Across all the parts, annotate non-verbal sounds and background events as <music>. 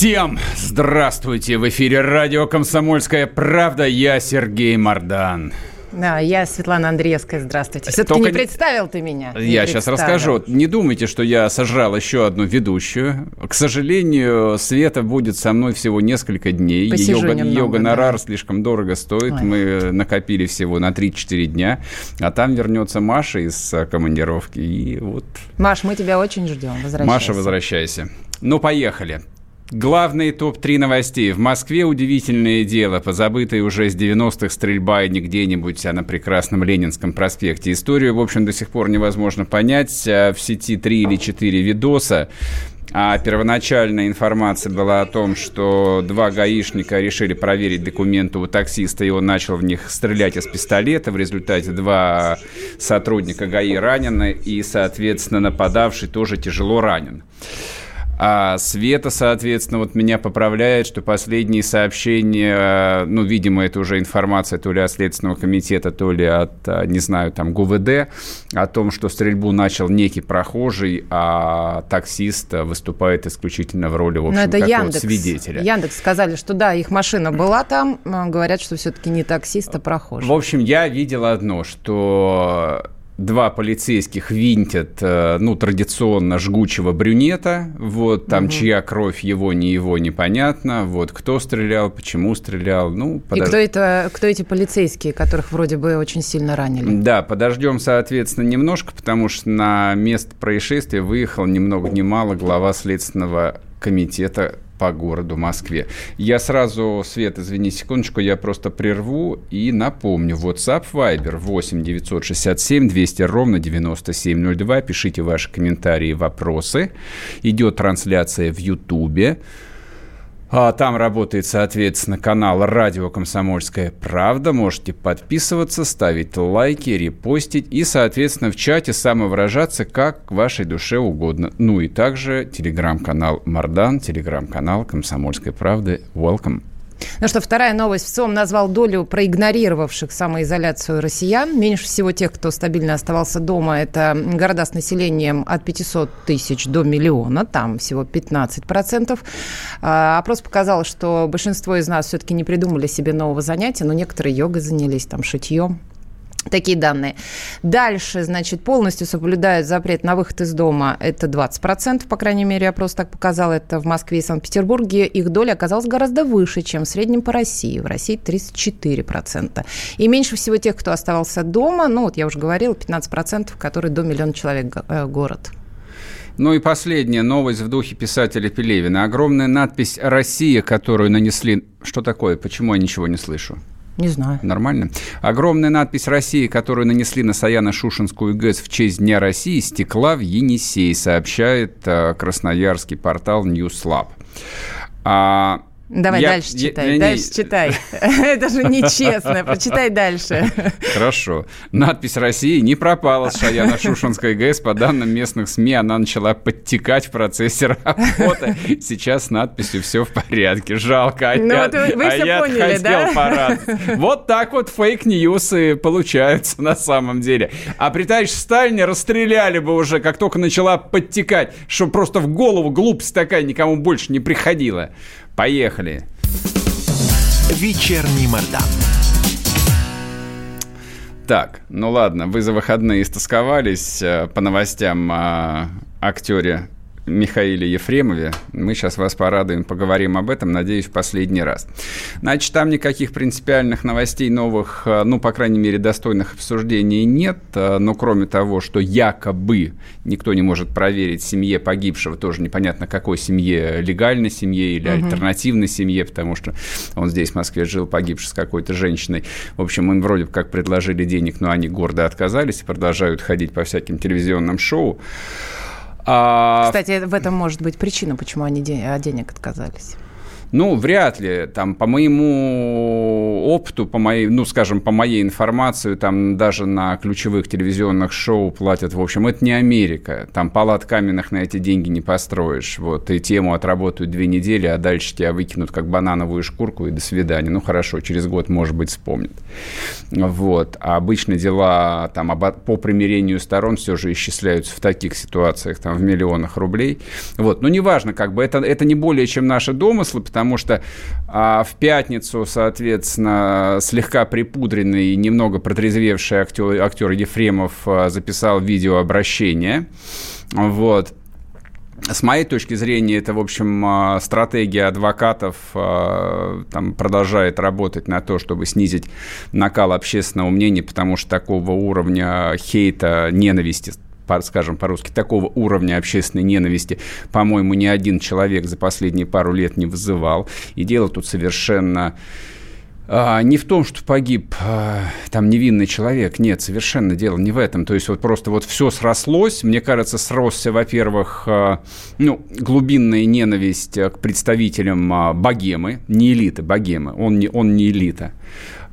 Всем здравствуйте! В эфире радио «Комсомольская правда». Я Сергей Мордан. Да, я Светлана Андреевская, здравствуйте. Все-таки Только не представил ты меня. Я сейчас расскажу. Не думайте, что я сожрал еще одну ведущую. К сожалению, Света будет со мной всего несколько дней. Посижу ее, немного, ее гонорар да. слишком дорого стоит. Ой. Мы накопили всего на 3-4 дня. А там вернется Маша из э, командировки. И вот Маш, мы тебя очень ждем. Возвращайся. Маша, возвращайся. Ну, поехали. Главные топ-3 новостей. В Москве удивительное дело. Позабытая уже с 90-х стрельба и не где-нибудь, а на прекрасном Ленинском проспекте. Историю, в общем, до сих пор невозможно понять. А В сети 3 или 4 видоса. А первоначальная информация была о том, что два гаишника решили проверить документы у таксиста, и он начал в них стрелять из пистолета. В результате два сотрудника ГАИ ранены, и, соответственно, нападавший тоже тяжело ранен. А Света, соответственно, вот меня поправляет, что последние сообщения, ну, видимо, это уже информация то ли от Следственного комитета, то ли от, а, не знаю, там, ГУВД, о том, что стрельбу начал некий прохожий, а таксист выступает исключительно в роли, в Ну, общем, это Яндекс. свидетеля. Яндекс сказали, что да, их машина была там. э, Говорят, что все-таки не таксист, а прохожий. В общем, я видел одно, что два полицейских винтят, э, ну, традиционно жгучего брюнета, вот, там чья кровь, его, не его, непонятно, вот, кто стрелял, почему стрелял, ну, И подож- кто, это, кто эти полицейские, которых вроде бы очень сильно ранили? Да, подождем, соответственно, немножко, потому что на место происшествия выехал ни много ни мало глава Следственного комитета по городу Москве. Я сразу, Свет, извини секундочку, я просто прерву и напомню. WhatsApp Viber 8 967 200 ровно 9702. Пишите ваши комментарии, вопросы. Идет трансляция в Ютубе. А там работает, соответственно, канал «Радио Комсомольская правда». Можете подписываться, ставить лайки, репостить и, соответственно, в чате самовыражаться как вашей душе угодно. Ну и также телеграм-канал «Мардан», телеграм-канал «Комсомольская правда». Welcome. Ну что, вторая новость. ВЦИОМ назвал долю проигнорировавших самоизоляцию россиян. Меньше всего тех, кто стабильно оставался дома, это города с населением от 500 тысяч до миллиона. Там всего 15%. А, Опрос показал, что большинство из нас все-таки не придумали себе нового занятия, но некоторые йогой занялись, там, шитьем. Такие данные. Дальше, значит, полностью соблюдают запрет на выход из дома. Это 20%, по крайней мере, опрос так показал. Это в Москве и Санкт-Петербурге. Их доля оказалась гораздо выше, чем в среднем по России. В России 34%. И меньше всего тех, кто оставался дома, ну, вот я уже говорила, 15%, которые до миллиона человек э, город. Ну и последняя новость в духе писателя Пелевина. Огромная надпись «Россия», которую нанесли... Что такое? Почему я ничего не слышу? Не знаю. Нормально. Огромная надпись «Россия», которую нанесли на Саяно-Шушенскую ГЭС в честь Дня России, стекла в Енисей, сообщает э, красноярский портал Newslab. А, Давай я- дальше я- читай, не- дальше читай. <laughs> <laughs> Это же нечестно. Прочитай дальше. Хорошо. Надпись России не пропала с Саяно-Шушенской ГЭС. По данным местных СМИ, она начала подтекать в процессе работы. Сейчас с надписью все в порядке. Жалко. А Ну, я, вот вы- вы а всё я поняли, да? порадоваться. Вот так вот фейк-ньюсы получаются на самом деле. А при товарище Сталине расстреляли бы уже, как только начала подтекать, чтобы просто в голову глупость такая никому больше не приходила. Поехали. Вечерний Мордан. Так, ну ладно, вы за выходные истосковались э, по новостям о актере Михаиле Ефремове. Мы сейчас вас порадуем, поговорим об этом, надеюсь, в последний раз. Значит, там никаких принципиальных новостей новых, э, ну, по крайней мере, достойных обсуждений нет. э, Но кроме того, что якобы никто не может проверить семье погибшего, тоже непонятно, какой семье, легальной семье или альтернативной семье, потому что он здесь, в Москве, жил погибший с какой-то женщиной. В общем, им вроде как предложили денег, но они гордо отказались и продолжают ходить по всяким телевизионным шоу. А, Кстати, в этом может быть причина, почему они де- от денег отказались. Ну, вряд ли. Там, по моему опыту, по моей, ну, скажем, по моей информации, там даже на ключевых телевизионных шоу платят, в общем, это не Америка. Там палат каменных на эти деньги не построишь. Вот, и тему отработают две недели, а дальше тебя выкинут как банановую шкурку и до свидания. Ну, хорошо, через год, может быть, вспомнят. Вот. А обычно дела там по примирению сторон все же исчисляются в таких ситуациях, там, в миллионах рублей. Вот. Но неважно, как бы, это, это не более чем наши домыслы, потому потому что а, в пятницу, соответственно, слегка припудренный и немного протрезвевший актер, актер Ефремов а, записал видеообращение. Вот. С моей точки зрения, это, в общем, а, стратегия адвокатов а, там, продолжает работать на то, чтобы снизить накал общественного мнения, потому что такого уровня хейта, ненависти скажем по-русски, такого уровня общественной ненависти, по-моему, ни один человек за последние пару лет не вызывал. И дело тут совершенно а, не в том, что погиб а, там невинный человек. Нет, совершенно дело не в этом. То есть вот просто вот все срослось. Мне кажется, сросся, во-первых, а, ну, глубинная ненависть к представителям богемы, не элиты, богемы. Он не, он не элита.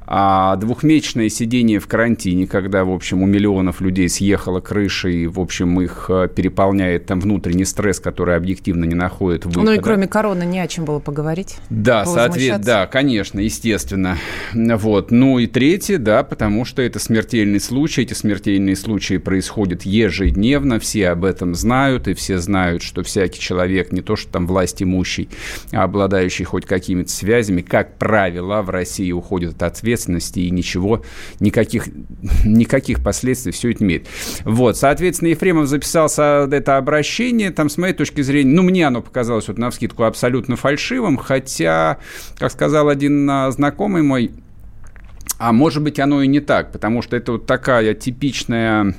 А двухмесячное сидение в карантине, когда, в общем, у миллионов людей съехала крыша, и, в общем, их э, переполняет там внутренний стресс, который объективно не находит выхода. Ну и кроме короны не о чем было поговорить? Да, соответственно, да, конечно, естественно. Вот. Ну и третье, да, потому что это смертельный случай, эти смертельные случаи происходят ежедневно, все об этом знают, и все знают, что всякий человек, не то что там власть имущий, а обладающий хоть какими-то связями, как правило, в России уходит от ответственности ответственности и ничего, никаких, <laughs> никаких последствий все это имеет. Вот, соответственно, Ефремов записался это обращение, там, с моей точки зрения, ну, мне оно показалось вот на вскидку абсолютно фальшивым, хотя, как сказал один а, знакомый мой, а может быть, оно и не так, потому что это вот такая типичная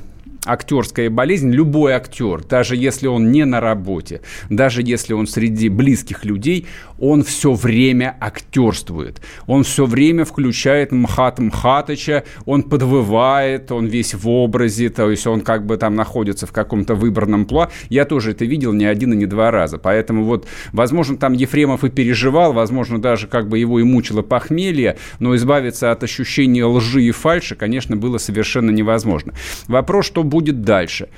актерская болезнь, любой актер, даже если он не на работе, даже если он среди близких людей, он все время актерствует. Он все время включает Мхат Мхатыча, он подвывает, он весь в образе, то есть он как бы там находится в каком-то выбранном пла. Я тоже это видел не один и не два раза. Поэтому вот, возможно, там Ефремов и переживал, возможно, даже как бы его и мучило похмелье, но избавиться от ощущения лжи и фальши, конечно, было совершенно невозможно. Вопрос, что будет дальше.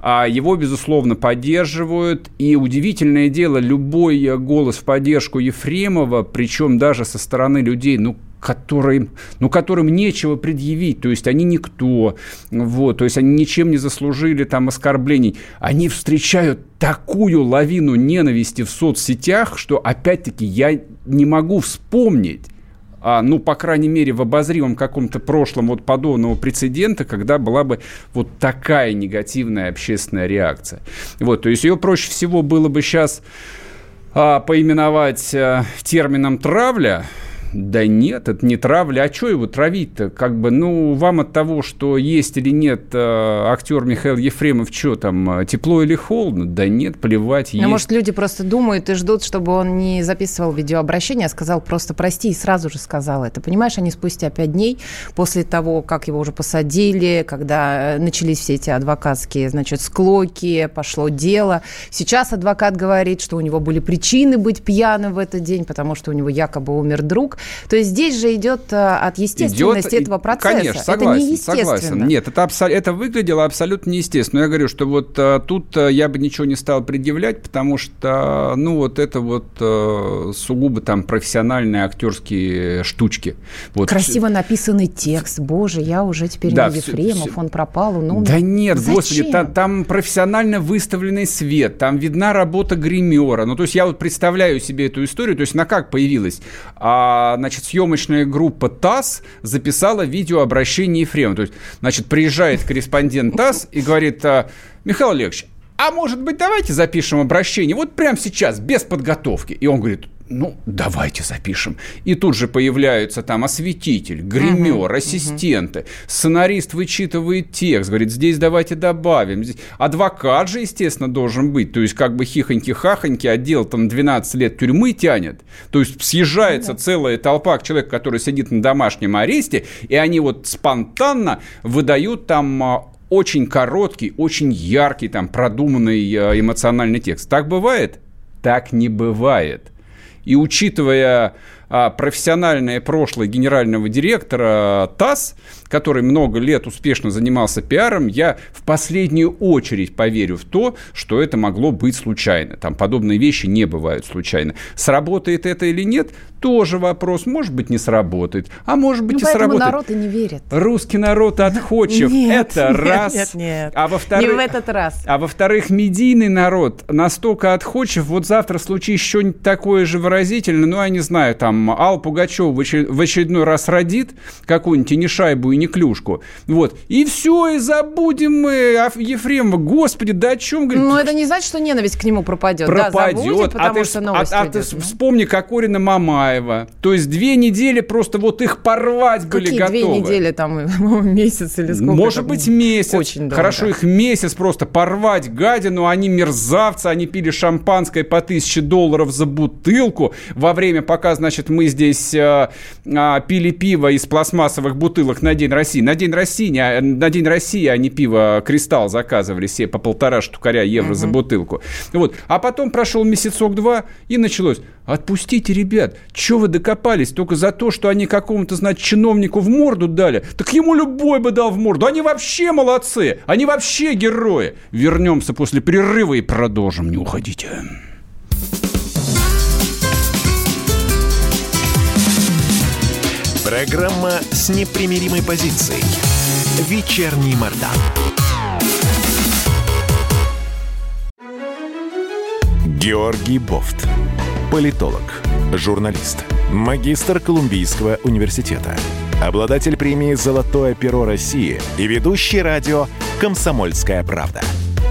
А его, безусловно, поддерживают. И удивительное дело, любой голос в поддержку Ефремова, причем даже со стороны людей, ну, которым, ну, которым нечего предъявить, то есть они никто, вот, то есть они ничем не заслужили там оскорблений, они встречают такую лавину ненависти в соцсетях, что, опять-таки, я не могу вспомнить, а, ну, по крайней мере, в обозримом каком-то прошлом вот подобного прецедента, когда была бы вот такая негативная общественная реакция. Вот, то есть ее проще всего было бы сейчас а, поименовать а, термином «травля», да нет, это не травля. А что его травить-то? Как бы, ну, вам от того, что есть или нет э, актер Михаил Ефремов, что там, э, тепло или холодно? Да нет, плевать. Ну, есть. может, люди просто думают и ждут, чтобы он не записывал видеообращение, а сказал просто прости и сразу же сказал это. Понимаешь, они спустя пять дней после того, как его уже посадили, когда э, начались все эти адвокатские, значит, склоки, пошло дело. Сейчас адвокат говорит, что у него были причины быть пьяным в этот день, потому что у него якобы умер друг. То есть здесь же идет э, от естественности идет, этого процесса. Конечно, согласен, это согласен. Нет, это, абсо- это выглядело абсолютно неестественно. Я говорю, что вот а, тут а, я бы ничего не стал предъявлять, потому что, ну, вот это вот а, сугубо там профессиональные актерские штучки. Вот. Красиво написанный текст. Боже, я уже теперь да, не Ефремов, все, все. он пропал. Ну, да нет, зачем? господи, та, там профессионально выставленный свет, там видна работа гримера. Ну, то есть я вот представляю себе эту историю, то есть она как появилась? А, значит, съемочная группа ТАСС записала видеообращение Ефремова. То есть, значит, приезжает корреспондент ТАСС и говорит, «А, Михаил Олегович, а может быть, давайте запишем обращение вот прямо сейчас, без подготовки. И он говорит, ну, давайте запишем. И тут же появляются там осветитель, гример, угу, ассистенты, угу. сценарист вычитывает текст, говорит, здесь давайте добавим. Здесь... Адвокат же, естественно, должен быть. То есть, как бы хихоньки-хахоньки, отдел там 12 лет тюрьмы тянет. То есть, съезжается угу. целая толпа человек, который сидит на домашнем аресте, и они вот спонтанно выдают там а, очень короткий, очень яркий, там, продуманный а, эмоциональный текст. Так бывает? Так не бывает. И учитывая а, профессиональное прошлое генерального директора ТАСС, который много лет успешно занимался пиаром, я в последнюю очередь поверю в то, что это могло быть случайно. Там подобные вещи не бывают случайно. Сработает это или нет, тоже вопрос. Может быть, не сработает, а может быть ну, и сработает. народ и не верит. Русский народ <laughs> отходчив. Нет, это нет, раз. Нет, нет, а во-вторых, не в этот раз. А во-вторых, медийный народ настолько отходчив. Вот завтра случится что-нибудь такое же выразительное, ну, я не знаю, там, Ал Пугачев в очередной раз родит какую-нибудь и не шайбу, и не клюшку. Вот. И все, и забудем мы Ефремова. Господи, да о чем говорит? Ну, это не значит, что ненависть к нему пропадет. Пропадет. Да, забудем, потому а ты, что новость а, а ты вспомни Кокорина Мамаева. То есть две недели просто вот их порвать Какие были готовы. две недели, там, <laughs> месяц или сколько? Может быть, месяц. Очень долго. Хорошо, их месяц просто порвать гадину. Они мерзавцы, они пили шампанское по тысяче долларов за бутылку. Во время, пока, значит, мы здесь э, э, пили пиво из пластмассовых бутылок на День России. На День России, не, на День России они пиво «Кристалл» заказывали себе по полтора штукаря евро угу. за бутылку. Вот. А потом прошел месяцок-два, и началось. Отпустите, ребят, что вы докопались? Только за то, что они какому-то, значит, чиновнику в морду дали? Так ему любой бы дал в морду. Они вообще молодцы. Они вообще герои. Вернемся после перерыва и продолжим. Не уходите. Программа с непримиримой позицией. Вечерний Мордан. Георгий Бофт. Политолог, журналист, магистр Колумбийского университета, обладатель премии «Золотое перо России» и ведущий радио «Комсомольская правда».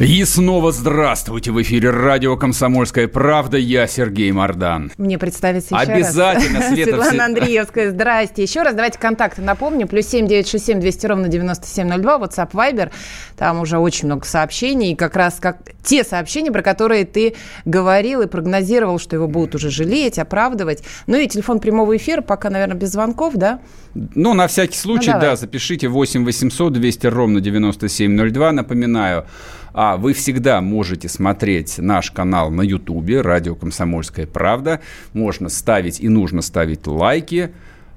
И снова здравствуйте! В эфире радио «Комсомольская правда». Я Сергей Мордан. Мне представится еще Обязательно, раз. <laughs> Света. Светлана все... Андреевская, здрасте. Еще раз давайте контакты напомню. Плюс семь девять шесть семь двести ровно девяносто семь ноль два. WhatsApp, Viber. Там уже очень много сообщений. И как раз как те сообщения, про которые ты говорил и прогнозировал, что его будут уже жалеть, оправдывать. Ну и телефон прямого эфира, пока, наверное, без звонков, да? Ну, на всякий случай, ну, да, запишите 8 800 200 ровно 9702. Напоминаю, а вы всегда можете смотреть наш канал на Ютубе «Радио Комсомольская правда». Можно ставить и нужно ставить лайки,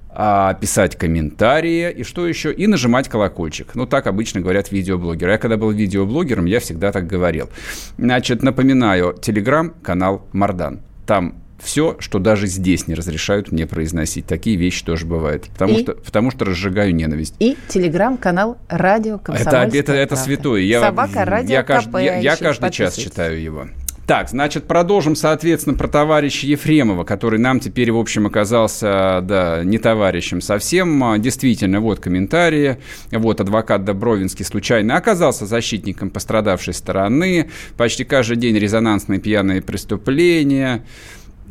а, писать комментарии и что еще? И нажимать колокольчик. Ну, так обычно говорят видеоблогеры. Я когда был видеоблогером, я всегда так говорил. Значит, напоминаю, телеграм-канал Мардан. Там все, что даже здесь не разрешают мне произносить. Такие вещи тоже бывают. Потому, и? что, потому что разжигаю ненависть. И телеграм-канал «Радио Комсомольская Это, это, это святое. Я, Собака «Радио я, КП». Я, я каждый час читаю его. Так, значит, продолжим, соответственно, про товарища Ефремова, который нам теперь, в общем, оказался, да, не товарищем совсем. Действительно, вот комментарии. Вот адвокат Добровинский случайно оказался защитником пострадавшей стороны. Почти каждый день резонансные пьяные преступления.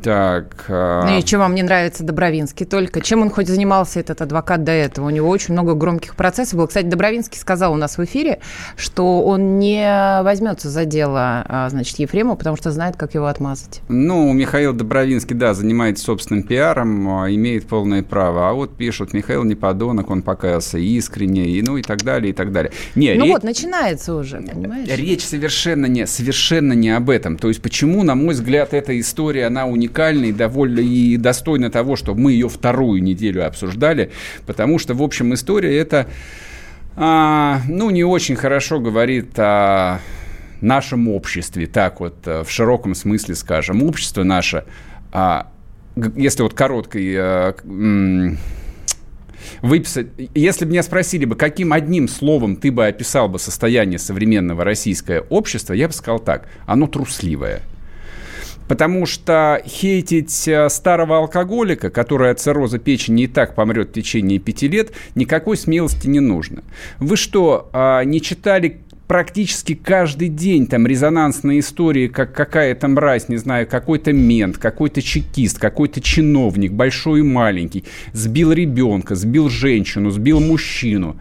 Так. А... Ну и чем вам не нравится Добровинский? Только чем он хоть занимался, этот адвокат, до этого? У него очень много громких процессов было. Кстати, Добровинский сказал у нас в эфире, что он не возьмется за дело, а, значит, Ефремова, потому что знает, как его отмазать. Ну, Михаил Добровинский, да, занимается собственным пиаром, а, имеет полное право. А вот пишут, Михаил не подонок, он покаялся искренне, и, ну и так далее, и так далее. Не, ну речь... вот, начинается уже, понимаешь? Речь совершенно не, совершенно не об этом. То есть почему, на мой взгляд, эта история, она уникальна уникальна и довольно и достойна того, чтобы мы ее вторую неделю обсуждали, потому что, в общем, история это, а, ну, не очень хорошо говорит о нашем обществе, так вот, э, в широком смысле скажем. Общество наше, а, если вот короткой а, выписать, если бы меня спросили бы, каким одним словом ты бы описал бы состояние современного российского общества, я бы сказал так, оно трусливое. Потому что хейтить э, старого алкоголика, который от цирроза печени и так помрет в течение пяти лет, никакой смелости не нужно. Вы что, а, не читали практически каждый день там резонансные истории, как какая-то мразь, не знаю, какой-то мент, какой-то чекист, какой-то чиновник, большой и маленький, сбил ребенка, сбил женщину, сбил мужчину.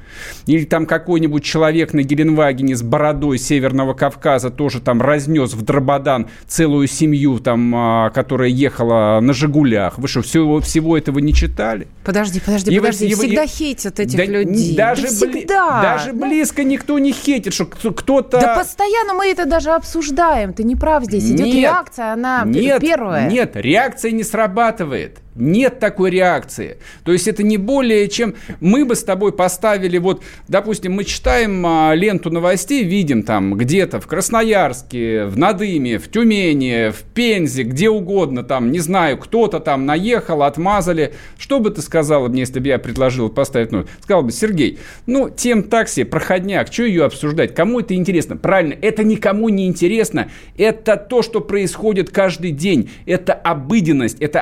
Или там какой-нибудь человек на Геленвагене с бородой Северного Кавказа тоже там разнес в Дрободан целую семью, там, а, которая ехала на «Жигулях». Вы что, всего, всего этого не читали? Подожди, подожди, и подожди. Вы, всегда и, хейтят этих да, людей. Даже, да всегда. Бли, даже да. близко никто не хейтит, что кто-то... Да постоянно мы это даже обсуждаем. Ты не прав здесь. Идет нет, реакция, она нет, первая. Нет, реакция не срабатывает. Нет такой реакции. То есть это не более чем... Мы бы с тобой поставили, вот, допустим, мы читаем а, ленту новостей, видим там где-то в Красноярске, в Надыме, в Тюмени, в Пензе, где угодно, там, не знаю, кто-то там наехал, отмазали. Что бы ты сказала мне, если бы я предложил поставить ну, Сказал бы, Сергей, ну, тем такси, проходняк, что ее обсуждать? Кому это интересно? Правильно, это никому не интересно. Это то, что происходит каждый день. Это обыденность, это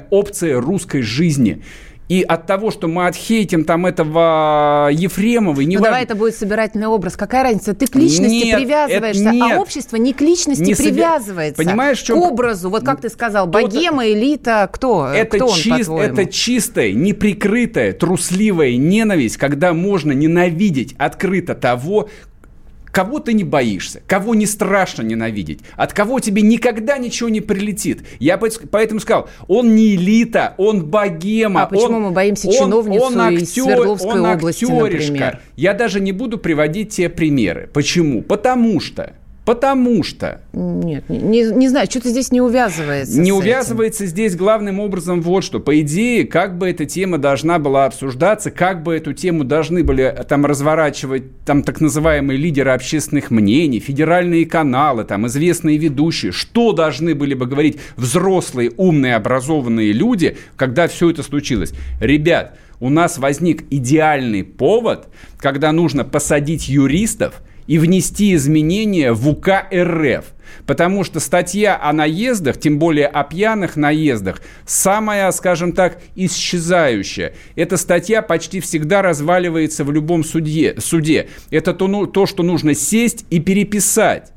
обязательная опция русской жизни. И от того, что мы отхейтим там этого Ефремова... Не ну, давай это будет собирательный образ. Какая разница? Ты к личности нет, привязываешься, а нет, а общество не к личности не привязывается. Понимаешь, чем... К образу. Вот как ты сказал, богема, элита, кто? Это, кто чист, он, это чистая, неприкрытая, трусливая ненависть, когда можно ненавидеть открыто того, Кого ты не боишься, кого не страшно ненавидеть, от кого тебе никогда ничего не прилетит. Я поэтому сказал, он не элита, он богема. А почему он, мы боимся он, чиновницу он актер, из Свердловской он области, например? Я даже не буду приводить те примеры. Почему? Потому что Потому что... Нет, не, не знаю, что-то здесь не увязывается. Не увязывается этим. здесь главным образом вот что. По идее, как бы эта тема должна была обсуждаться, как бы эту тему должны были э, там разворачивать там так называемые лидеры общественных мнений, федеральные каналы, там известные ведущие, что должны были бы говорить взрослые, умные, образованные люди, когда все это случилось. Ребят, у нас возник идеальный повод, когда нужно посадить юристов – и внести изменения в УК РФ. Потому что статья о наездах, тем более о пьяных наездах, самая, скажем так, исчезающая. Эта статья почти всегда разваливается в любом суде. суде. Это то, ну, то, что нужно сесть и переписать.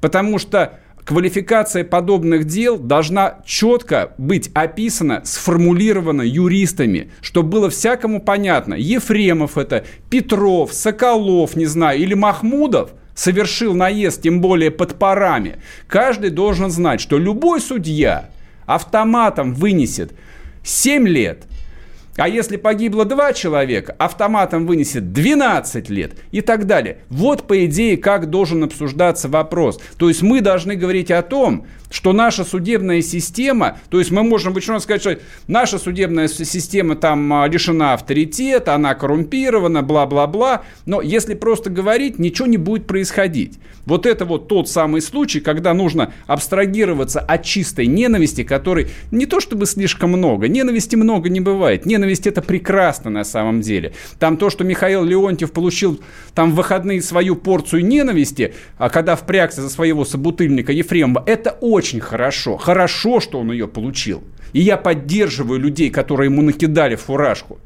Потому что Квалификация подобных дел должна четко быть описана, сформулирована юристами, чтобы было всякому понятно. Ефремов это, Петров, Соколов, не знаю, или Махмудов совершил наезд, тем более под парами. Каждый должен знать, что любой судья автоматом вынесет 7 лет – а если погибло два человека, автоматом вынесет 12 лет и так далее. Вот, по идее, как должен обсуждаться вопрос. То есть мы должны говорить о том, что наша судебная система, то есть мы можем быть сказать, что наша судебная система там а, лишена авторитета, она коррумпирована, бла-бла-бла, но если просто говорить, ничего не будет происходить. Вот это вот тот самый случай, когда нужно абстрагироваться от чистой ненависти, которой не то чтобы слишком много, ненависти много не бывает, ненависть это прекрасно на самом деле. Там то, что Михаил Леонтьев получил там в выходные свою порцию ненависти, а когда впрягся за своего собутыльника Ефремова, это очень очень хорошо. Хорошо, что он ее получил. И я поддерживаю людей, которые ему накидали фуражку.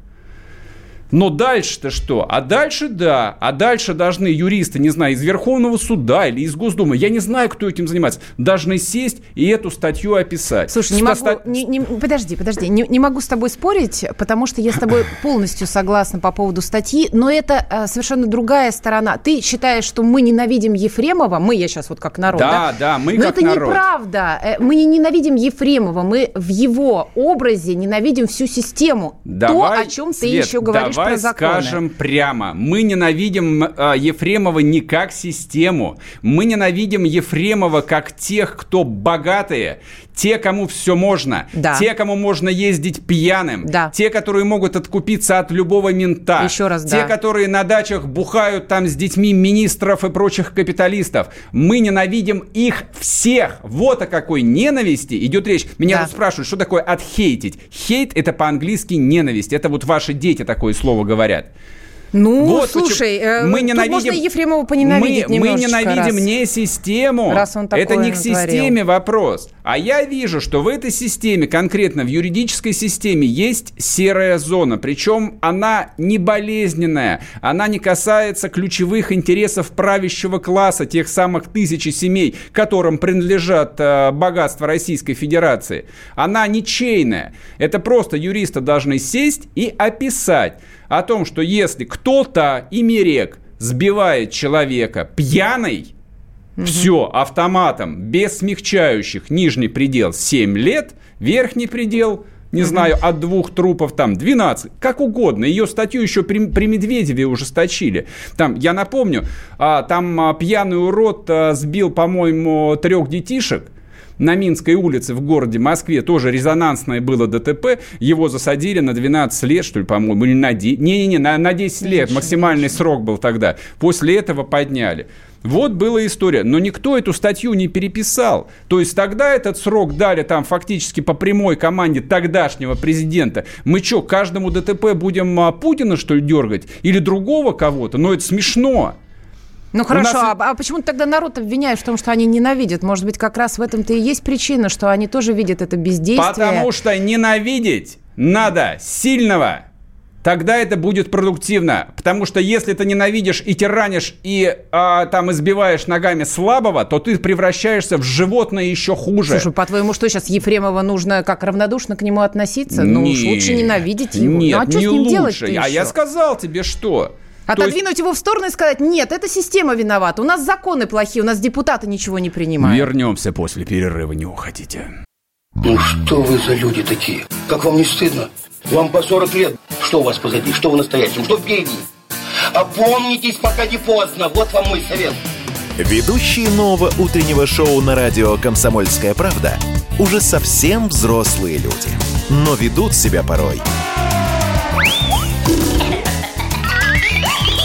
Но дальше-то что? А дальше да. А дальше должны юристы, не знаю, из Верховного суда или из Госдумы, я не знаю, кто этим занимается, должны сесть и эту статью описать. Слушай, не могу, не, не, подожди, подожди, не, не могу с тобой спорить, потому что я с тобой <coughs> полностью согласна по поводу статьи, но это а, совершенно другая сторона. Ты считаешь, что мы ненавидим Ефремова, мы, я сейчас вот как народ, да? Да, да, мы но как это народ. неправда. Э, мы не ненавидим Ефремова, мы в его образе ненавидим всю систему. Давай, То, о чем ты еще говоришь давай скажем прямо. Мы ненавидим э, Ефремова не как систему. Мы ненавидим Ефремова как тех, кто богатые, те, кому все можно, да. те, кому можно ездить пьяным, да. те, которые могут откупиться от любого мента, Еще раз, те, да. которые на дачах бухают там с детьми министров и прочих капиталистов. Мы ненавидим их всех. Вот о какой ненависти идет речь. Меня да. тут спрашивают, что такое отхейтить. Хейт это по-английски ненависть. Это вот ваши дети такое слово говорят. Ну, вот слушай, э, мы ненавидим, можно Ефремова поненавидеть мы, мы ненавидим раз, не систему. Раз он Это не к системе вопрос. А я вижу, что в этой системе, конкретно в юридической системе, есть серая зона. Причем она не болезненная. Она не касается ключевых интересов правящего класса, тех самых тысячи семей, которым принадлежат э, богатства Российской Федерации. Она ничейная. Это просто юристы должны сесть и описать о том, что если кто-то, имерек, сбивает человека пьяный, угу. все, автоматом, без смягчающих, нижний предел 7 лет, верхний предел не знаю, от двух трупов там 12, как угодно. Ее статью еще при, при Медведеве ужесточили. Там, я напомню, а, там а, пьяный урод а, сбил, по-моему, трех детишек на Минской улице в городе Москве тоже резонансное было ДТП. Его засадили на 12 лет, что ли, по-моему, или на 10. Не-не-не, на, на 10 лет. Максимальный срок был тогда. После этого подняли. Вот была история. Но никто эту статью не переписал. То есть тогда этот срок дали там фактически по прямой команде тогдашнего президента. Мы что, каждому ДТП будем а, Путина, что ли, дергать? Или другого кого-то? Но это смешно. Ну хорошо, нас... а, а почему тогда народ обвиняешь в том, что они ненавидят? Может быть, как раз в этом-то и есть причина, что они тоже видят это бездействие? Потому что ненавидеть надо сильного. Тогда это будет продуктивно. Потому что если ты ненавидишь и тиранишь, и а, там избиваешь ногами слабого, то ты превращаешься в животное еще хуже. Слушай, по-твоему, что сейчас Ефремова нужно как равнодушно к нему относиться? Ну уж лучше ненавидеть его. Нет, ну, а что не с ним лучше. делать А еще? я сказал тебе что? Отодвинуть есть... его в сторону и сказать, нет, это система виновата, у нас законы плохие, у нас депутаты ничего не принимают. Вернемся после перерыва, не уходите. Ну что вы за люди такие? Как вам не стыдно? Вам по 40 лет. Что у вас позади? Что в настоящем? Что впереди? Опомнитесь, пока не поздно. Вот вам мой совет. Ведущие нового утреннего шоу на радио «Комсомольская правда» уже совсем взрослые люди. Но ведут себя порой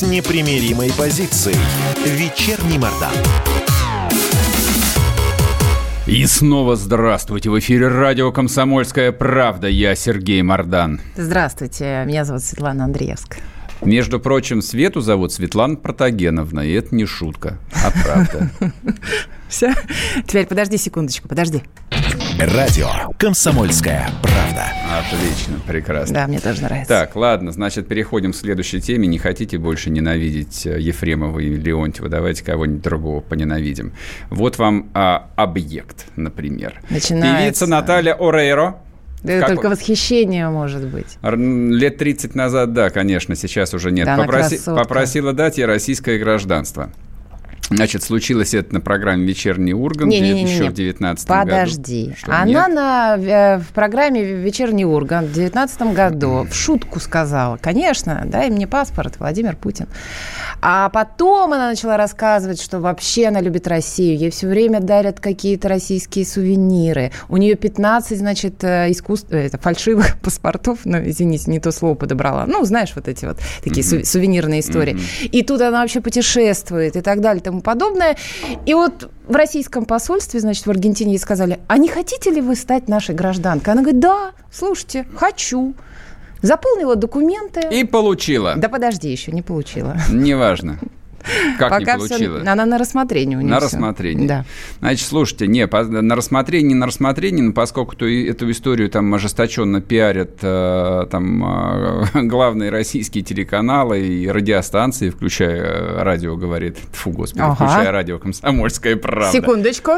с непримиримой позицией. Вечерний Мордан. И снова здравствуйте. В эфире радио «Комсомольская правда». Я Сергей Мордан. Здравствуйте. Меня зовут Светлана Андреевская. Между прочим, Свету зовут Светлана Протагеновна, и это не шутка, а правда. <laughs> Все? Теперь подожди секундочку, подожди. Радио «Комсомольская правда». Отлично, прекрасно. Да, мне тоже нравится. Так, ладно, значит, переходим к следующей теме. Не хотите больше ненавидеть э, Ефремова и Леонтьева? Давайте кого-нибудь другого поненавидим. Вот вам а, объект, например. Начинается. Певица Наталья Орейро да как... только восхищение может быть. Лет 30 назад, да, конечно, сейчас уже нет. Да, Попроси... Попросила дать ей российское гражданство. Значит, случилось это на программе «Вечерний Ургант» не, не, не, еще не, в 19 году. Подожди. Она на, э, в программе «Вечерний Ургант» в 19 году в шутку сказала, конечно, дай мне паспорт, Владимир Путин. А потом она начала рассказывать, что вообще она любит Россию. Ей все время дарят какие-то российские сувениры. У нее 15, значит, э, искусств... это, фальшивых <laughs> паспортов. Ну, извините, не то слово подобрала. Ну, знаешь, вот эти вот такие mm-hmm. сувенирные истории. Mm-hmm. И тут она вообще путешествует и так далее, тому подобное. И вот в российском посольстве, значит, в Аргентине ей сказали, а не хотите ли вы стать нашей гражданкой? Она говорит, да, слушайте, хочу. Заполнила документы. И получила. Да подожди, еще не получила. Неважно. Как Пока не получила? Все, она на рассмотрении у нее На все. рассмотрении. Да. Значит, слушайте, не, по, на рассмотрении, на рассмотрении, но поскольку то, эту историю там ожесточенно пиарят э, там э, <laughs> главные российские телеканалы и радиостанции, включая э, радио, говорит, фу, господи, ага. включая радио «Комсомольская правда». Секундочку.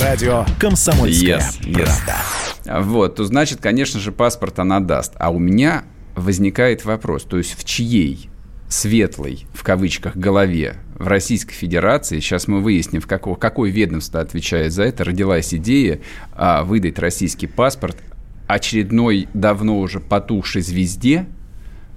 Радио «Комсомольская yes, правда». Yes. Вот, то значит, конечно же, паспорт она даст. А у меня возникает вопрос, то есть в чьей светлой, в кавычках, голове в Российской Федерации, сейчас мы выясним, в какого, какое ведомство отвечает за это, родилась идея а, выдать российский паспорт очередной, давно уже потухшей звезде.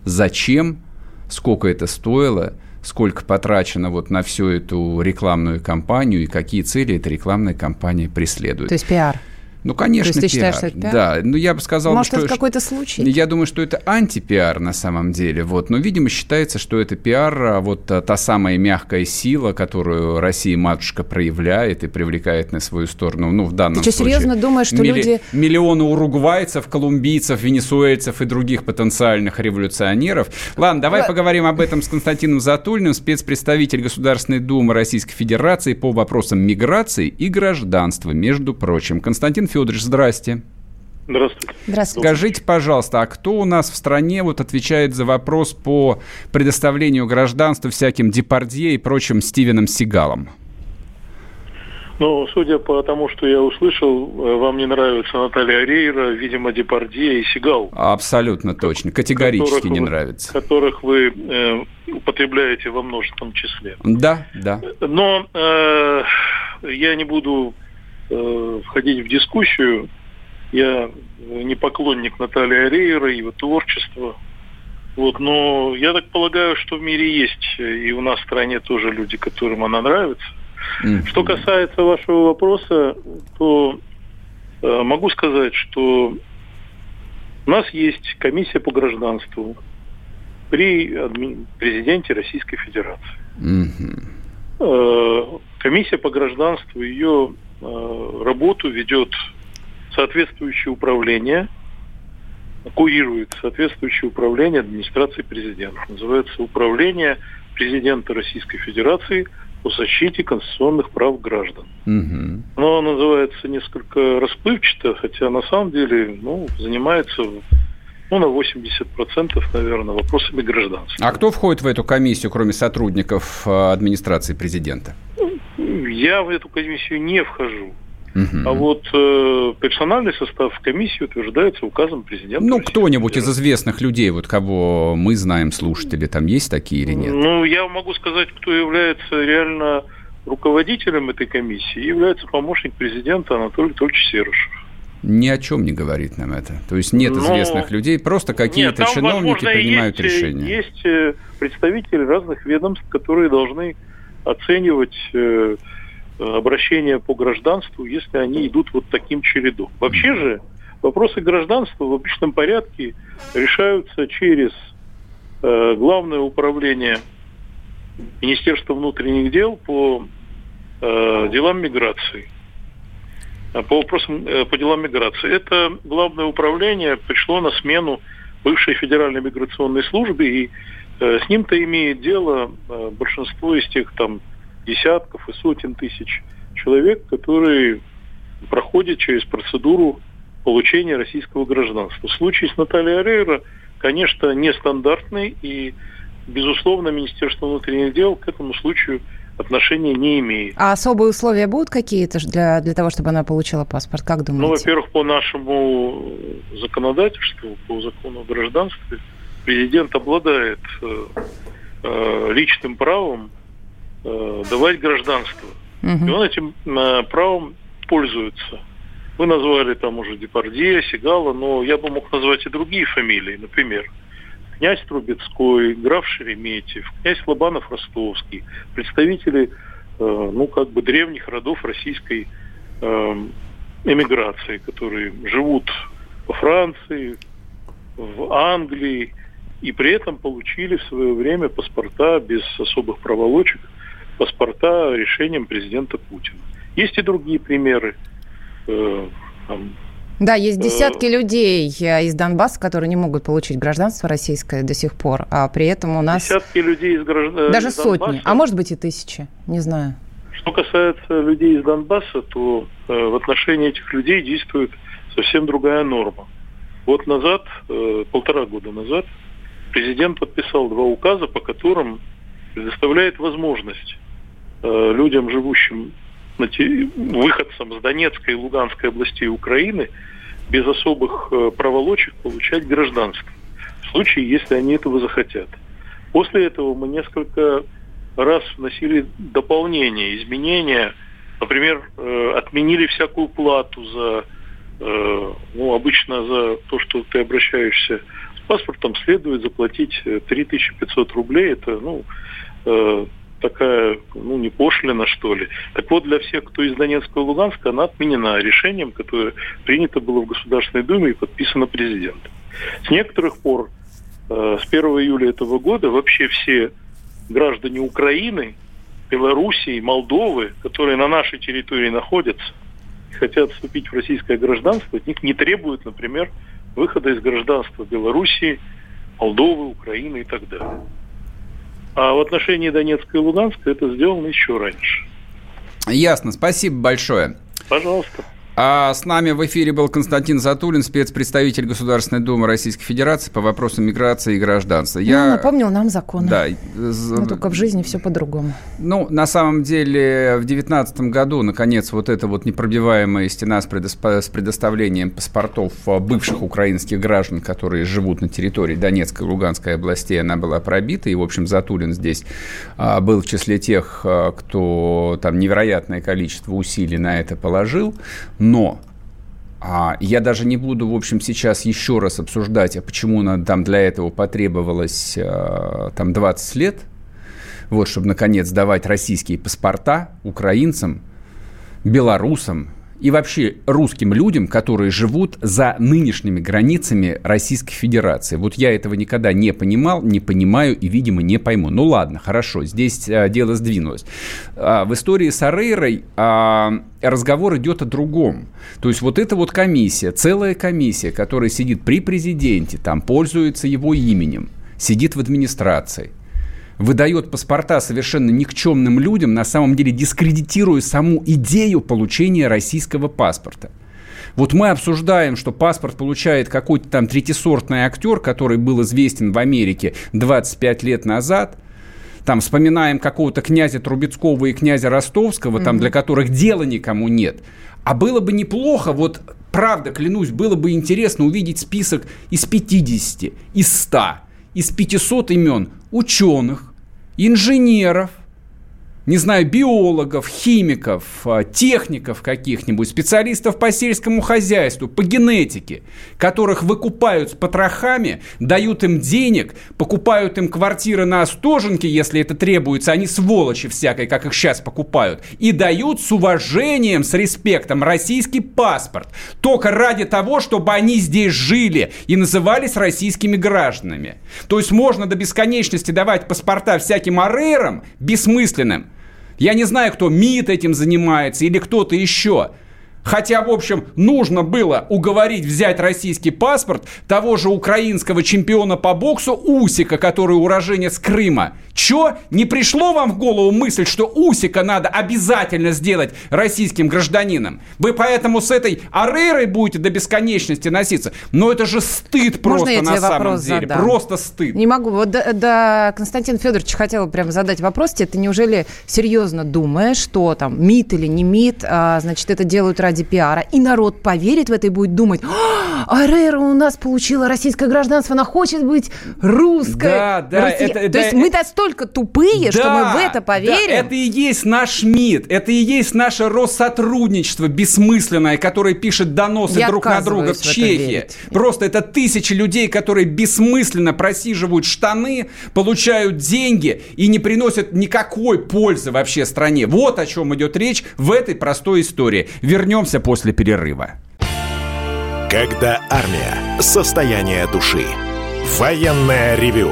Зачем? Сколько это стоило? сколько потрачено вот на всю эту рекламную кампанию и какие цели эта рекламная кампания преследует. То есть пиар. Ну, конечно, То есть ты пиар. считаешь, что это пиар? Да, ну я бы сказал, Может, что... это какой-то случай? Я думаю, что это антипиар на самом деле, вот. Но, видимо, считается, что это пиар, а вот а, та самая мягкая сила, которую Россия матушка проявляет и привлекает на свою сторону. Ну, в данном Ты что, случае. серьезно думаешь, что милли- люди- Миллионы уругвайцев, колумбийцев, венесуэльцев и других потенциальных революционеров. Ладно, давай Ла- поговорим об этом с Константином Затульным, спецпредставитель Государственной Думы Российской Федерации по вопросам миграции и гражданства, между прочим. Константин Федорович, здрасте. Здравствуйте. Здравствуйте. Скажите, пожалуйста, а кто у нас в стране вот отвечает за вопрос по предоставлению гражданства всяким Депардье и прочим Стивеном Сигалам? Ну, судя по тому, что я услышал, э, вам не нравится Наталья Рейра, видимо, Депардье и Сигал. Абсолютно точно. Категорически которых не вы- нравится. Которых вы э, употребляете во множественном числе. Да, да. Но э, я не буду э, входить в дискуссию. Я не поклонник Натальи Рейра, его творчества. Вот, но я так полагаю, что в мире есть э, и у нас в стране тоже люди, которым она нравится. Мгм. Что касается вашего вопроса, то э, могу сказать, что у нас есть комиссия по гражданству при адми- президенте Российской Федерации. Мгм. Э, комиссия по гражданству, ее работу ведет соответствующее управление, курирует соответствующее управление администрации президента. Называется управление президента Российской Федерации по защите конституционных прав граждан. Мгм. Оно называется несколько расплывчато, хотя на самом деле ну, занимается ну, на 80%, наверное, вопросами гражданства. А кто входит в эту комиссию, кроме сотрудников э, администрации президента? Я в эту комиссию не вхожу. Мгм. А вот э, персональный состав комиссии утверждается указом президента. Ну, кто-нибудь из известных людей, вот кого мы знаем, слушатели, там есть такие или нет? Ну, я могу сказать, кто является реально руководителем этой комиссии, является помощник президента Анатолий Анатольевич Серышев. Ни о чем не говорит нам это. То есть нет Ну, известных людей, просто какие-то чиновники возможно, принимают есть, э, решения. Есть э, представители разных ведомств, которые должны оценивать э, обращения по гражданству, если они идут вот таким чередом. Вообще же вопросы гражданства в обычном порядке решаются через э, Главное управление Министерства внутренних дел по э, делам миграции э, по вопросам по делам миграции. Это главное управление пришло на смену бывшей Федеральной миграционной службе, и с ним-то имеет дело э, большинство из тех там десятков и сотен тысяч человек, которые проходят через процедуру получения российского гражданства. Случай с Натальей Арейро, конечно, нестандартный, и, безусловно, Министерство внутренних дел к этому случаю отношения не имеет. А особые условия будут какие-то для, для того, чтобы она получила паспорт? Как Ну, думаете? во-первых, по нашему законодательству, по закону о гражданстве, президент обладает э, э, личным правом э, давать гражданство. И Мгм. он этим правом пользуется. Вы назвали там уже Депардье, Сигала, но я бы мог назвать и другие фамилии. Например, князь Трубецкой, граф Шереметьев, князь Лобанов-Ростовский, представители, э, ну, как бы древних родов российской э, эмиграции, которые живут во Франции, в Англии, и при этом получили в свое время паспорта без особых проволочек, паспорта решением президента Путина. Есть и другие примеры. Э, там, Да, есть Э, десятки людей э, из Донбасса, которые не могут получить гражданство российское до сих пор, а при этом у нас Десятки людей из граждан. даже из сотни, Донбасса. а может быть и тысячи, не знаю. Что касается людей из Донбасса, то э, в отношении этих людей действует совсем другая норма. Год назад, э, полтора года назад, президент подписал два указа, по которым предоставляет возможность э, людям, живущим на те- выходцам с Донецкой и Луганской областей Украины, без особых э, проволочек получать гражданство. В случае, если они этого захотят. После этого мы несколько раз вносили дополнения, изменения. Например, э, отменили всякую плату за, э, ну, обычно за то, что ты обращаешься паспортом, следует заплатить э, 3500 рублей. Это, ну, э, такая, ну, не пошлина, что ли. Так вот, для всех, кто из Донецка и Луганска, она отменена решением, которое принято было в Государственной Думе и подписано президентом. С некоторых пор, э, с 1 июля этого года, вообще все граждане Украины, Белоруссии, Молдовы, которые на нашей территории находятся, хотят вступить в российское гражданство, от них не требуют, например, выхода из гражданства Белоруссии, Молдовы, Украины и так далее. А в отношении Донецка и Луганска это сделано еще раньше. Ясно, спасибо большое. Пожалуйста. А с нами в эфире был Константин Затулин, спецпредставитель Государственной Думы Российской Федерации по вопросам миграции и гражданства. Я... Ну, напомнил нам законы. Да. Но только в жизни все по-другому. Ну, на самом деле, в 2019 году, наконец, вот эта вот непробиваемая стена с, предо... с предоставлением паспортов бывших украинских граждан, которые живут на территории Донецкой и Луганской областей, она была пробита. И, в общем, Затулин здесь а, был в числе тех, а, кто там невероятное количество усилий на это положил. Но а, я даже не буду, в общем, сейчас еще раз обсуждать, а почему нам там для этого потребовалось а, там 20 лет, вот, чтобы, наконец, давать российские паспорта украинцам, белорусам и вообще русским людям, которые живут за нынешними границами Российской Федерации. Вот я этого никогда не понимал, не понимаю и, видимо, не пойму. Ну ладно, хорошо, здесь а, дело сдвинулось. А, в истории с Арейрой а, разговор идет о другом. То есть вот эта вот комиссия, целая комиссия, которая сидит при президенте, там пользуется его именем, сидит в администрации – выдает паспорта совершенно никчемным людям, на самом деле дискредитируя саму идею получения российского паспорта. Вот мы обсуждаем, что паспорт получает какой-то там третисортный актер, который был известен в Америке 25 лет назад. Там вспоминаем какого-то князя Трубецкого и князя Ростовского, там, mm-hmm. для которых дела никому нет. А было бы неплохо, вот правда, клянусь, было бы интересно увидеть список из 50, из 100 из 500 имен ученых, инженеров – не знаю, биологов, химиков, а, техников каких-нибудь, специалистов по сельскому хозяйству, по генетике, которых выкупают с потрохами, дают им денег, покупают им квартиры на Остоженке, если это требуется, они сволочи всякой, как их сейчас покупают, и дают с уважением, с респектом российский паспорт, только ради того, чтобы они здесь жили и назывались российскими гражданами. То есть можно до бесконечности давать паспорта всяким арерам, бессмысленным, я не знаю, кто МИД этим занимается или кто-то еще. Хотя, в общем, нужно было уговорить взять российский паспорт того же украинского чемпиона по боксу Усика, который уроженец Крыма. Чё? Не пришло вам в голову мысль, что Усика надо обязательно сделать российским гражданином? Вы поэтому с этой Арерой будете до бесконечности носиться? Но это же стыд просто Можно на самом деле. Задам? Просто стыд. Не могу. Вот до, до Константина Федоровича хотела прямо задать вопрос тебе. Ты неужели серьезно думаешь, что там МИД или не МИД, а, значит, это делают ради пиара, и народ поверит в это и будет думать, «А, Арера у нас получила российское гражданство, она хочет быть русской. Да, да. Россия... Это, То да, есть мы настолько настолько тупые, да, что мы в это поверим. Да, это и есть наш МИД, это и есть наше Россотрудничество бессмысленное, которое пишет доносы Я друг на друга в Чехии. В Просто это тысячи людей, которые бессмысленно просиживают штаны, получают деньги и не приносят никакой пользы вообще стране. Вот о чем идет речь в этой простой истории. Вернемся после перерыва. Когда армия. Состояние души. Военное ревю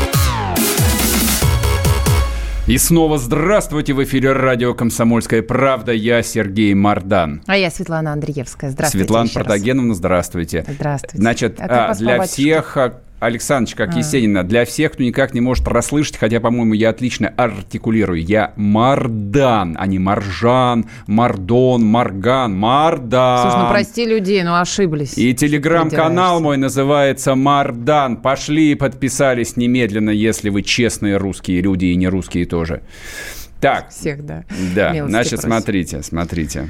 И снова здравствуйте в эфире радио «Комсомольская правда». Я Сергей Мардан. А я Светлана Андреевская. Здравствуйте Светлана Протагеновна, здравствуйте. Здравствуйте. Значит, а, для всех Александрович, как а. Есенина, для всех, кто никак не может расслышать, хотя, по-моему, я отлично артикулирую, я Мардан, а не Маржан, Мардон, Марган, Мардан. Слушай, ну прости людей, ну ошиблись. И телеграм-канал мой называется Мардан. Пошли и подписались немедленно, если вы честные русские люди и не русские тоже. Так. Всех, да. Да, Милости значит, просим. смотрите, смотрите.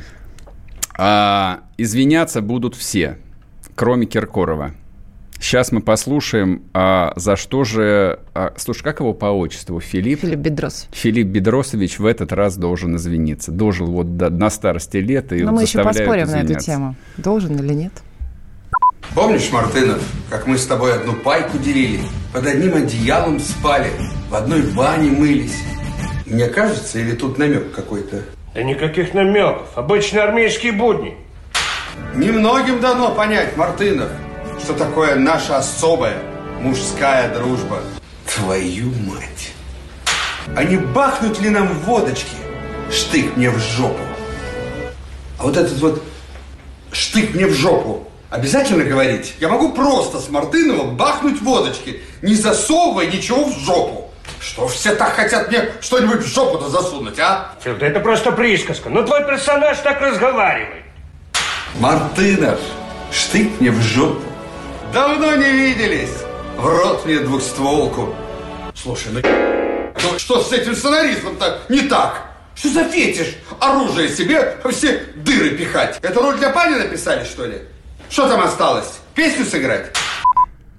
А, извиняться будут все, кроме Киркорова. Сейчас мы послушаем, а за что же... А, слушай, как его по отчеству? Филипп? Филипп Бедрос. Филипп Бедросович в этот раз должен извиниться. Дожил вот до, на старости лет и Но мы еще поспорим извиняться. на эту тему. Должен или нет? Помнишь, Мартынов, как мы с тобой одну пайку делили? Под одним одеялом спали, в одной бане мылись. Мне кажется, или тут намек какой-то? Да никаких намеков. Обычные армейские будни. Немногим дано понять, Мартынов, что такое наша особая мужская дружба. Твою мать! А не бахнуть ли нам водочки? Штык мне в жопу. А вот этот вот штык мне в жопу обязательно говорить? Я могу просто с Мартыновым бахнуть водочки, не засовывая ничего в жопу. Что все так хотят мне что-нибудь в жопу-то засунуть, а? Фил, да это просто присказка. Ну твой персонаж так разговаривает. Мартынов, штык мне в жопу. Давно не виделись. В рот мне двухстволку. Слушай, ну, ну что с этим сценаристом-то не так? Что за фетиш? Оружие себе все дыры пихать. Это роль для Пани написали, что ли? Что там осталось? Песню сыграть?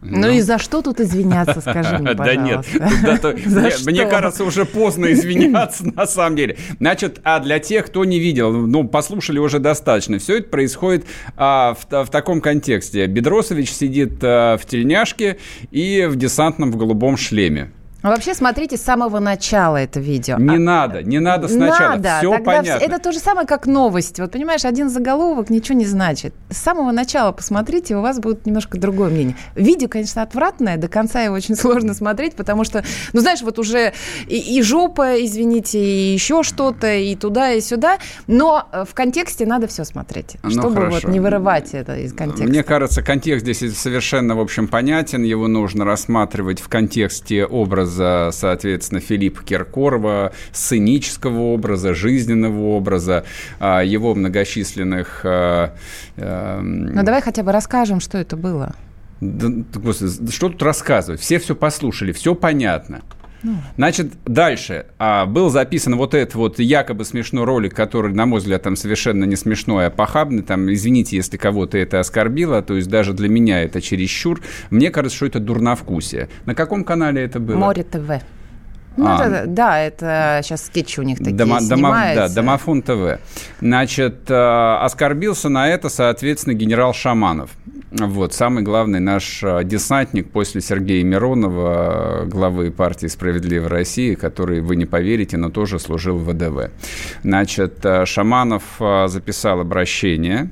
Ну, и за что тут извиняться, скажи мне, пожалуйста. <laughs> Да нет, <laughs> мне кажется, уже поздно извиняться <laughs> на самом деле. Значит, а для тех, кто не видел, ну, послушали уже достаточно, все это происходит а, в, в таком контексте. Бедросович сидит а, в тельняшке и в десантном в голубом шлеме. А вообще смотрите с самого начала это видео. Не а, надо, не надо сначала. Надо, все понятно. Это то же самое, как новость. Вот понимаешь, один заголовок ничего не значит. С самого начала посмотрите, у вас будет немножко другое мнение. Видео, конечно, отвратное, до конца его очень <laughs> сложно смотреть, потому что, ну знаешь, вот уже и, и жопа, извините, и еще что-то, и туда, и сюда. Но э, в контексте надо все смотреть, ну, чтобы хорошо. вот не вырывать это из контекста. Мне кажется, контекст здесь совершенно, в общем, понятен. Его нужно рассматривать в контексте образа образа, соответственно, Филиппа Киркорова, сценического образа, жизненного образа, а, его многочисленных... А, ну, давай хотя бы расскажем, что это было. Да, господи, что тут рассказывать? Все все послушали, все понятно. Ну. Значит, дальше. А, был записан вот этот вот якобы смешной ролик, который, на мой взгляд, там совершенно не смешной, а похабный. Там, извините, если кого-то это оскорбило, то есть даже для меня это чересчур. Мне кажется, что это дурновкусие. На каком канале это было? Море ТВ. Ну, а. это, да, это сейчас скетчи у них такие дома, снимаются. Да, Домофон ТВ. Значит, э, оскорбился на это, соответственно, генерал Шаманов. Вот, самый главный наш э, десантник после Сергея Миронова, главы партии «Справедливая Россия», который, вы не поверите, но тоже служил в ВДВ. Значит, э, Шаманов записал обращение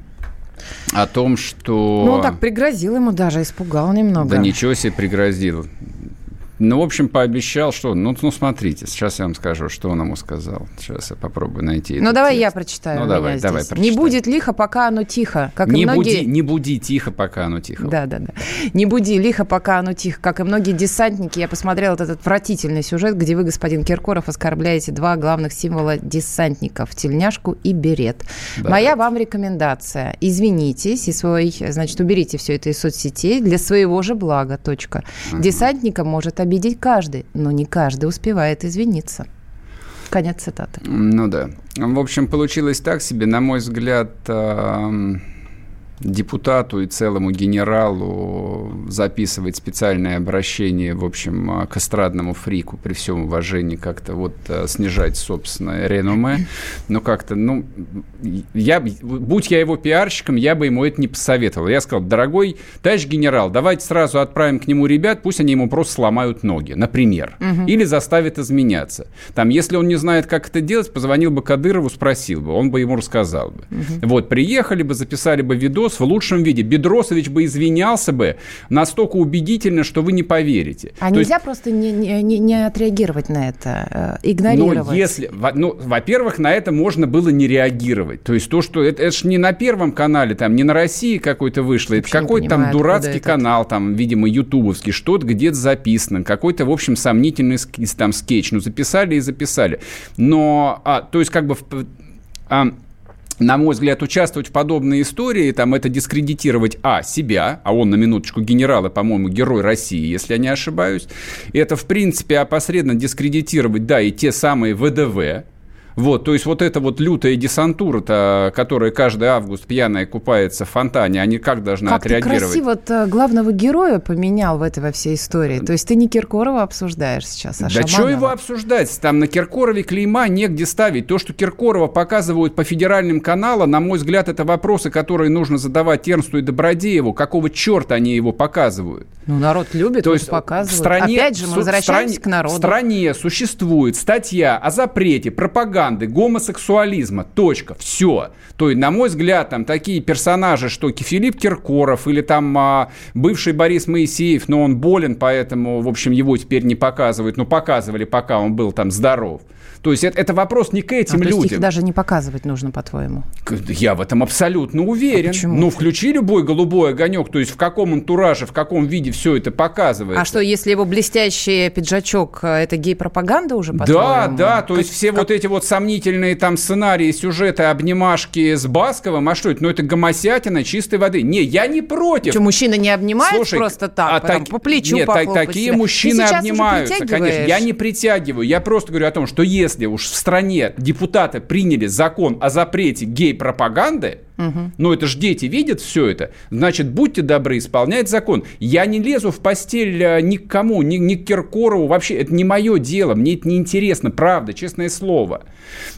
о том, что... Ну, он так пригрозил ему даже, испугал немного. Да ничего себе пригрозил. Ну, в общем, пообещал, что... Ну, ну, смотрите, сейчас я вам скажу, что он ему сказал. Сейчас я попробую найти Ну, давай текст. я прочитаю. Ну, давай, давай, прочитай. Не будет лихо, пока оно тихо, как не и многие... Буди, не буди тихо, пока оно тихо. Да, да, да. Не буди лихо, пока оно тихо, как и многие десантники. Я посмотрел этот отвратительный сюжет, где вы, господин Киркоров, оскорбляете два главных символа десантников – тельняшку и берет. Да, Моя вам рекомендация. Извинитесь и свой, значит, уберите все это из соцсетей для своего же блага, точка. Угу. Десантника может обидеть обидеть каждый, но не каждый успевает извиниться. Конец цитаты. Ну да. В общем, получилось так себе, на мой взгляд, депутату и целому генералу записывать специальное обращение, в общем, к эстрадному фрику при всем уважении как-то вот э, снижать собственное реноме. Но как-то, ну, я, будь я его пиарщиком, я бы ему это не посоветовал. Я сказал, дорогой товарищ генерал, давайте сразу отправим к нему ребят, пусть они ему просто сломают ноги, например. Угу. Или заставят изменяться. Там, если он не знает, как это делать, позвонил бы Кадырову, спросил бы, он бы ему рассказал бы. Угу. Вот, приехали бы, записали бы видос, видос в лучшем виде. Бедросович бы извинялся бы настолько убедительно, что вы не поверите. А То нельзя есть... просто не, не, не отреагировать на это, э, игнорировать? Ну, если, ну, во-первых, на это можно было не реагировать. То есть то, что это, это же не на Первом канале, там, не на России какой-то вышло, это какой-то там дурацкий канал, там, видимо, ютубовский, что-то где-то записано, какой-то, в общем, сомнительный там скетч. Ну, записали и записали. Но, а, то есть как бы... А, на мой взгляд, участвовать в подобной истории, там, это дискредитировать, а, себя, а он, на минуточку, генерал и, по-моему, герой России, если я не ошибаюсь, это, в принципе, опосредованно дискредитировать, да, и те самые ВДВ, вот, то есть вот эта вот лютая десантура-то, которая каждый август пьяная купается в фонтане, они как должны как отреагировать? Как ты красиво главного героя поменял в этой во всей истории. То есть ты не Киркорова обсуждаешь сейчас, а Да что его обсуждать? Там на Киркорове клейма негде ставить. То, что Киркорова показывают по федеральным каналам, на мой взгляд, это вопросы, которые нужно задавать Тернсту и Добродееву. Какого черта они его показывают? Ну, народ любит, то есть показывают. В стране, Опять же, мы возвращаемся стране, к народу. В стране существует статья о запрете пропаганды пропаганды гомосексуализма. Точка. Все. То есть, на мой взгляд, там такие персонажи, что Филипп Киркоров или там а, бывший Борис Моисеев, но он болен, поэтому, в общем, его теперь не показывают. Но показывали, пока он был там здоров. То есть это, это вопрос не к этим а, людям. То есть их даже не показывать нужно, по-твоему? Я в этом абсолютно уверен. А почему? Ну, включи любой голубой огонек, то есть в каком антураже, в каком виде все это показывается. А что, если его блестящий пиджачок, э, это гей-пропаганда уже, по-твоему? Да, да, то как, есть все как... вот эти вот сомнительные там сценарии, сюжеты, обнимашки с Басковым, а что это? Ну, это гомосятина чистой воды. Не, я не против. Что, мужчина не обнимает Слушай, просто так, а так, по плечу Нет, так, такие себя. мужчины обнимаются, конечно. Я не притягиваю, я просто говорю о том, что если если уж в стране депутаты приняли закон о запрете гей-пропаганды, Угу. Ну, это же дети видят все это. Значит, будьте добры, исполнять закон. Я не лезу в постель э, ни к кому, ни, ни к Киркорову. Вообще, это не мое дело. Мне это не интересно, правда, честное слово.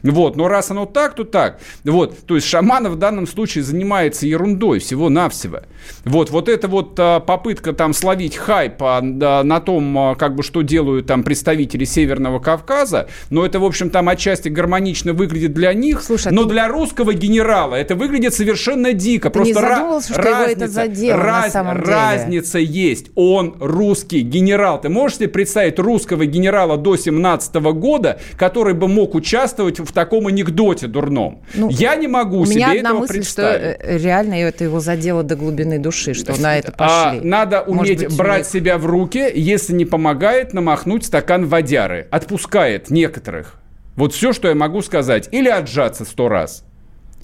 Вот, но раз оно так, то так. Вот, то есть Шаманов в данном случае занимается ерундой всего-навсего. Вот, вот эта вот а, попытка там словить хайп а, на том, а, как бы, что делают там представители Северного Кавказа, но это, в общем, там отчасти гармонично выглядит для них, Слушай, но ты... для русского генерала это выглядит выглядит совершенно дико. Ты Просто не задумывался, что разница, его это задело раз, на самом деле? Разница есть. Он русский генерал. Ты можешь себе представить русского генерала до 17 года, который бы мог участвовать в таком анекдоте дурном? Ну, Я не могу у себе меня одна этого мысль, представить. что э, реально это его задело до глубины души, что на это а, пошли. А, надо уметь быть, брать себя в руки, если не помогает, намахнуть стакан водяры. Отпускает некоторых. Вот все, что я могу сказать. Или отжаться сто раз.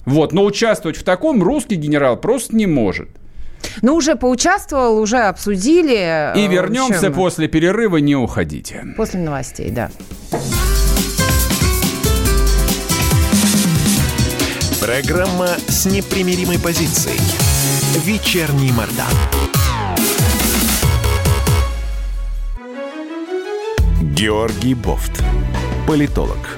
Вот, но участвовать в таком русский генерал просто не может. Ну, уже поучаствовал, уже обсудили. И вернемся чем... после перерыва, не уходите. После новостей, да. Программа с непримиримой позицией. Вечерний Мордан. Георгий Бофт. Политолог,